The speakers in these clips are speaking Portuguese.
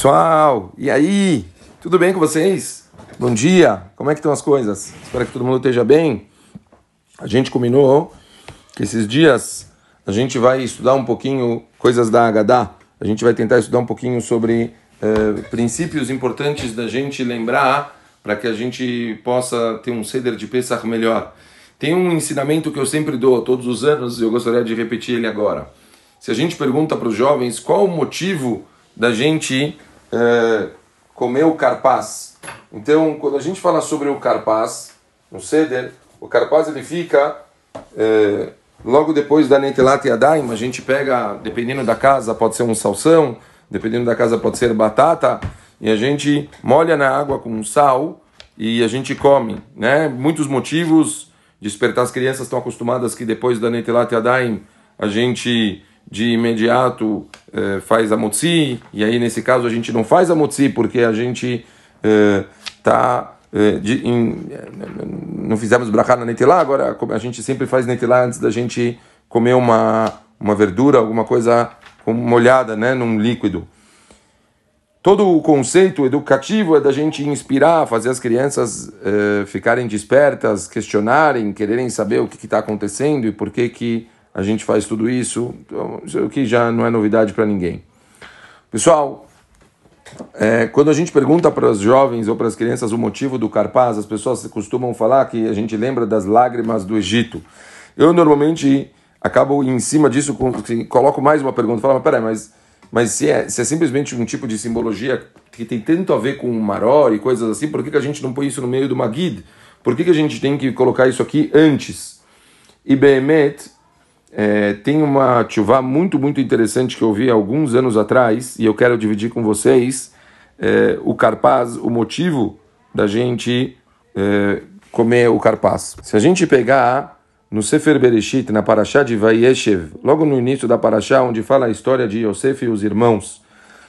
Pessoal, e aí? Tudo bem com vocês? Bom dia, como é que estão as coisas? Espero que todo mundo esteja bem. A gente combinou que esses dias a gente vai estudar um pouquinho coisas da Agadá. A gente vai tentar estudar um pouquinho sobre eh, princípios importantes da gente lembrar para que a gente possa ter um ceder de Pesach melhor. Tem um ensinamento que eu sempre dou todos os anos e eu gostaria de repetir ele agora. Se a gente pergunta para os jovens qual o motivo da gente é, comer o carpaz. Então, quando a gente fala sobre o carpaz, no ceder, o carpaz ele fica é, logo depois da Netelat Yadayim, a gente pega, dependendo da casa, pode ser um salsão, dependendo da casa pode ser batata, e a gente molha na água com sal e a gente come, né? Muitos motivos, despertar as crianças estão acostumadas que depois da Netelat Yadayim a gente de imediato eh, faz a motzi, e aí nesse caso a gente não faz a motzi porque a gente está eh, eh, não fizemos brachá na netilá, agora a gente sempre faz netilá antes da gente comer uma, uma verdura, alguma coisa molhada né, num líquido. Todo o conceito educativo é da gente inspirar, fazer as crianças ficarem despertas, questionarem, quererem saber o que está acontecendo e por que que a gente faz tudo isso, isso que já não é novidade para ninguém. Pessoal, é, quando a gente pergunta para os jovens ou para as crianças o motivo do carpaz, as pessoas costumam falar que a gente lembra das lágrimas do Egito. Eu normalmente acabo em cima disso, coloco mais uma pergunta, falo, mas peraí, mas, mas se, é, se é simplesmente um tipo de simbologia que tem tanto a ver com o maror e coisas assim, por que, que a gente não põe isso no meio do Magid? Por que, que a gente tem que colocar isso aqui antes? E Behemet, é, tem uma chuva muito, muito interessante que eu vi alguns anos atrás e eu quero dividir com vocês é, o carpaz, o motivo da gente é, comer o carpaz. Se a gente pegar no Sefer Bereshit, na Parashá de Vayeshev, logo no início da Parashá, onde fala a história de Yosef e os irmãos,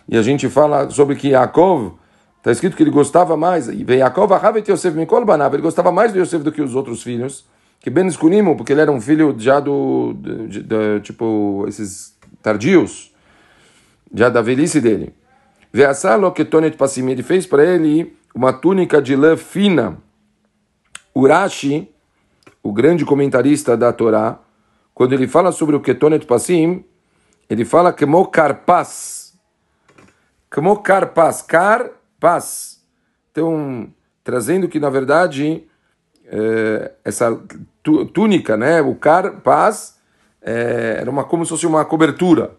e a gente fala sobre que Yaakov, está escrito que ele gostava mais, Yaakov Yosef Mikol Banav, ele gostava mais do Yosef do que os outros filhos, que Ben Escunimo, porque ele era um filho já do, de, de, de, tipo, esses tardios, já da velhice dele. Veassalo que Tonet Passim, ele fez para ele uma túnica de lã fina. Urashi, o grande comentarista da Torá, quando ele fala sobre o Ketonet Passim, ele fala que Mokarpas. Mokarpas, Karpas. Então, trazendo que, na verdade, eh, essa túnica, né? O carpaz é, era uma, como se fosse uma cobertura.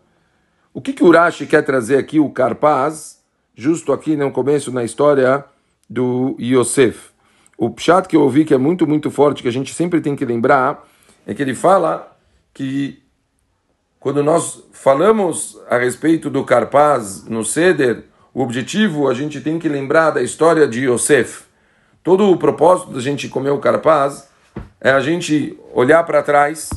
O que, que Urashi quer trazer aqui, o carpaz, justo aqui no começo, na história do Yosef? O pshat que eu ouvi, que é muito, muito forte, que a gente sempre tem que lembrar, é que ele fala que quando nós falamos a respeito do carpaz no Seder, o objetivo, a gente tem que lembrar da história de Yosef. Todo o propósito da gente comer o carpaz é a gente olhar para trás,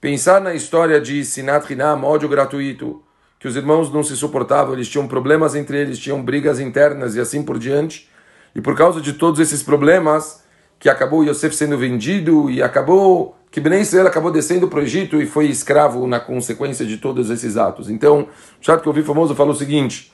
pensar na história de Sinat Hinam, ódio gratuito, que os irmãos não se suportavam, eles tinham problemas entre eles, tinham brigas internas e assim por diante. E por causa de todos esses problemas, que acabou Yosef sendo vendido e acabou que Ben Israel acabou descendo para o Egito e foi escravo na consequência de todos esses atos. Então, o chato que eu vi famoso falou o seguinte: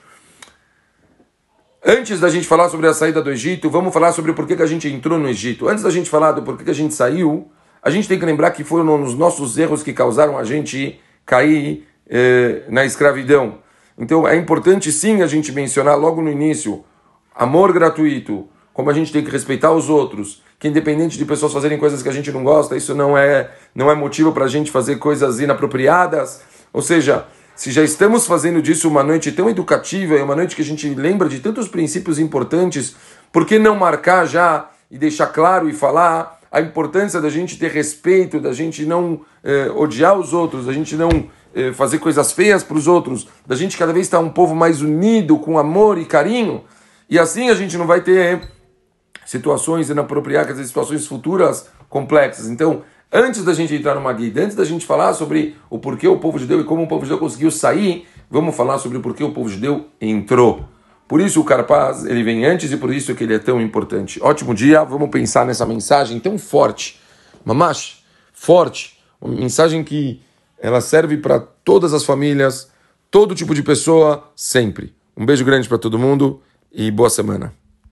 Antes da gente falar sobre a saída do Egito, vamos falar sobre porquê que a gente entrou no Egito. Antes da gente falar do porquê que a gente saiu, a gente tem que lembrar que foram os nossos erros que causaram a gente cair eh, na escravidão. Então é importante sim a gente mencionar logo no início amor gratuito, como a gente tem que respeitar os outros, que independente de pessoas fazerem coisas que a gente não gosta, isso não é, não é motivo para a gente fazer coisas inapropriadas. Ou seja, se já estamos fazendo disso uma noite tão educativa e uma noite que a gente lembra de tantos princípios importantes, por que não marcar já e deixar claro e falar a importância da gente ter respeito, da gente não eh, odiar os outros, da gente não eh, fazer coisas feias para os outros, da gente cada vez estar um povo mais unido, com amor e carinho, e assim a gente não vai ter situações inapropriadas, situações futuras complexas. Então, Antes da gente entrar numa guia, antes da gente falar sobre o porquê o povo judeu e como o povo judeu conseguiu sair, vamos falar sobre o porquê o povo judeu entrou. Por isso o Carpaz ele vem antes e por isso que ele é tão importante. Ótimo dia, vamos pensar nessa mensagem tão forte, mamash, forte, uma mensagem que ela serve para todas as famílias, todo tipo de pessoa, sempre. Um beijo grande para todo mundo e boa semana.